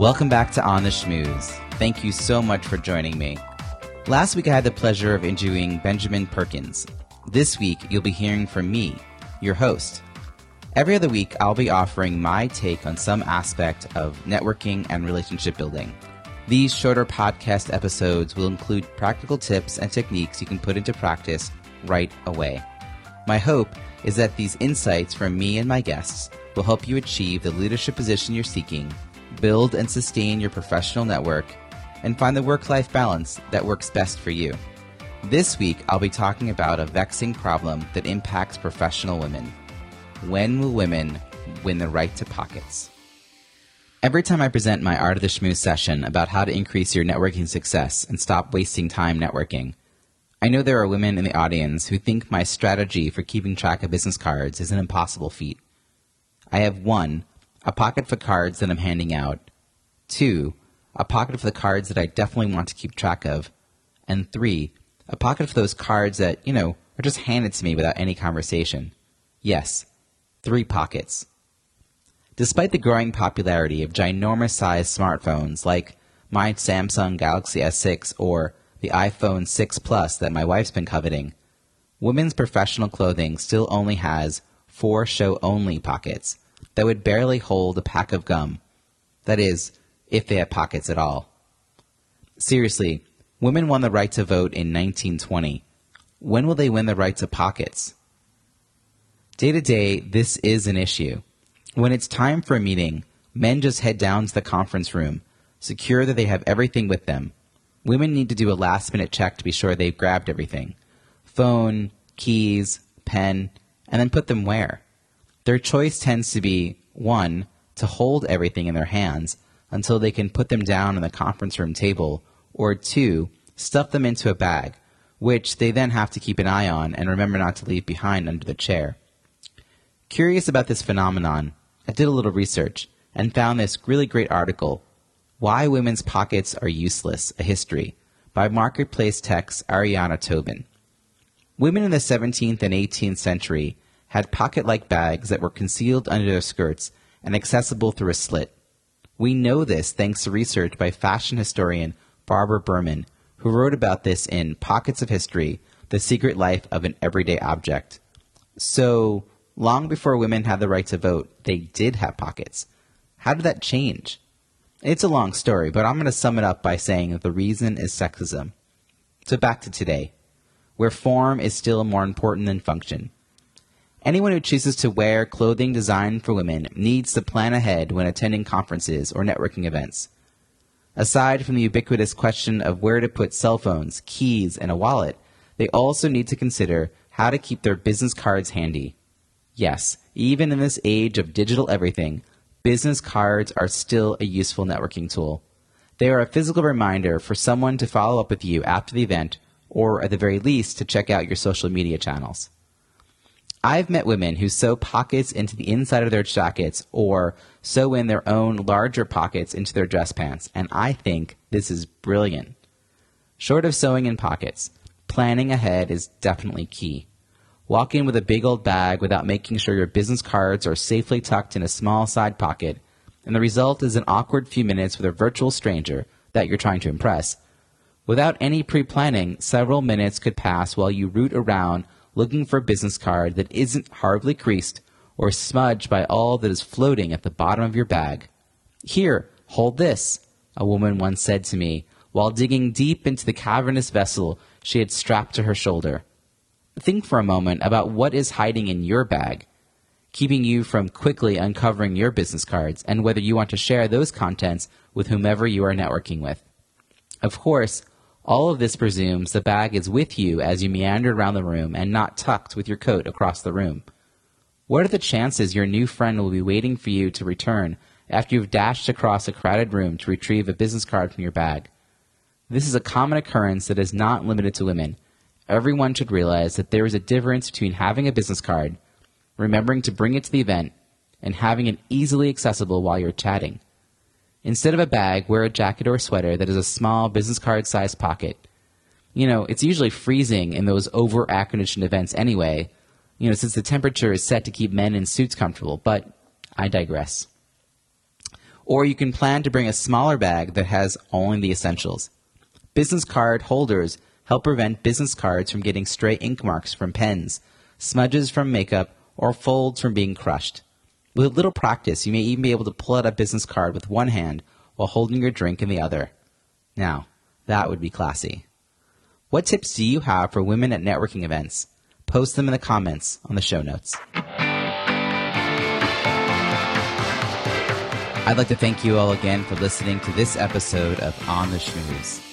Welcome back to On the Schmooze. Thank you so much for joining me. Last week I had the pleasure of interviewing Benjamin Perkins. This week you'll be hearing from me, your host. Every other week I'll be offering my take on some aspect of networking and relationship building. These shorter podcast episodes will include practical tips and techniques you can put into practice right away. My hope is that these insights from me and my guests will help you achieve the leadership position you're seeking, build and sustain your professional network, and find the work life balance that works best for you. This week, I'll be talking about a vexing problem that impacts professional women. When will women win the right to pockets? Every time I present my Art of the Schmooze session about how to increase your networking success and stop wasting time networking, I know there are women in the audience who think my strategy for keeping track of business cards is an impossible feat. I have one, a pocket for cards that I'm handing out, two, a pocket for the cards that I definitely want to keep track of, and three, a pocket for those cards that, you know, are just handed to me without any conversation. Yes, three pockets. Despite the growing popularity of ginormous sized smartphones like my Samsung Galaxy S6 or the iPhone 6 Plus that my wife's been coveting, women's professional clothing still only has for show only pockets that would barely hold a pack of gum. That is, if they had pockets at all. Seriously, women won the right to vote in 1920. When will they win the right to pockets? Day to day, this is an issue. When it's time for a meeting, men just head down to the conference room, secure that they have everything with them. Women need to do a last minute check to be sure they've grabbed everything phone, keys, pen, and then put them where? Their choice tends to be one, to hold everything in their hands until they can put them down on the conference room table, or two, stuff them into a bag, which they then have to keep an eye on and remember not to leave behind under the chair. Curious about this phenomenon, I did a little research and found this really great article, Why Women's Pockets Are Useless, a History, by Marketplace Tech's Ariana Tobin. Women in the 17th and 18th century had pocket like bags that were concealed under their skirts and accessible through a slit. We know this thanks to research by fashion historian Barbara Burman, who wrote about this in Pockets of History The Secret Life of an Everyday Object. So, long before women had the right to vote, they did have pockets. How did that change? It's a long story, but I'm going to sum it up by saying that the reason is sexism. So, back to today, where form is still more important than function. Anyone who chooses to wear clothing designed for women needs to plan ahead when attending conferences or networking events. Aside from the ubiquitous question of where to put cell phones, keys, and a wallet, they also need to consider how to keep their business cards handy. Yes, even in this age of digital everything, business cards are still a useful networking tool. They are a physical reminder for someone to follow up with you after the event, or at the very least, to check out your social media channels. I've met women who sew pockets into the inside of their jackets or sew in their own larger pockets into their dress pants, and I think this is brilliant. Short of sewing in pockets, planning ahead is definitely key. Walk in with a big old bag without making sure your business cards are safely tucked in a small side pocket, and the result is an awkward few minutes with a virtual stranger that you're trying to impress. Without any pre planning, several minutes could pass while you root around looking for a business card that isn't horribly creased or smudged by all that is floating at the bottom of your bag. Here, hold this, a woman once said to me while digging deep into the cavernous vessel she had strapped to her shoulder. Think for a moment about what is hiding in your bag, keeping you from quickly uncovering your business cards and whether you want to share those contents with whomever you are networking with. Of course, all of this presumes the bag is with you as you meander around the room and not tucked with your coat across the room. What are the chances your new friend will be waiting for you to return after you've dashed across a crowded room to retrieve a business card from your bag. This is a common occurrence that is not limited to women. Everyone should realize that there is a difference between having a business card, remembering to bring it to the event, and having it easily accessible while you're chatting. Instead of a bag, wear a jacket or a sweater that has a small business card sized pocket. You know, it's usually freezing in those over air conditioned events anyway, you know, since the temperature is set to keep men in suits comfortable, but I digress. Or you can plan to bring a smaller bag that has only the essentials. Business card holders help prevent business cards from getting stray ink marks from pens, smudges from makeup, or folds from being crushed. With a little practice, you may even be able to pull out a business card with one hand while holding your drink in the other. Now, that would be classy. What tips do you have for women at networking events? Post them in the comments on the show notes. I'd like to thank you all again for listening to this episode of On the Schmooze.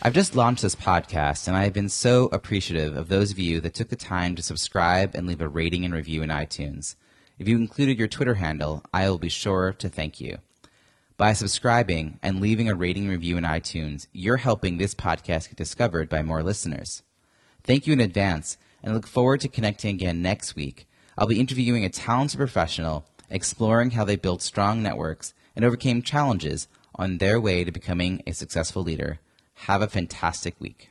I've just launched this podcast and I have been so appreciative of those of you that took the time to subscribe and leave a rating and review in iTunes. If you included your Twitter handle, I will be sure to thank you. By subscribing and leaving a rating review in iTunes, you're helping this podcast get discovered by more listeners. Thank you in advance and look forward to connecting again next week. I'll be interviewing a talented professional, exploring how they built strong networks and overcame challenges on their way to becoming a successful leader. Have a fantastic week.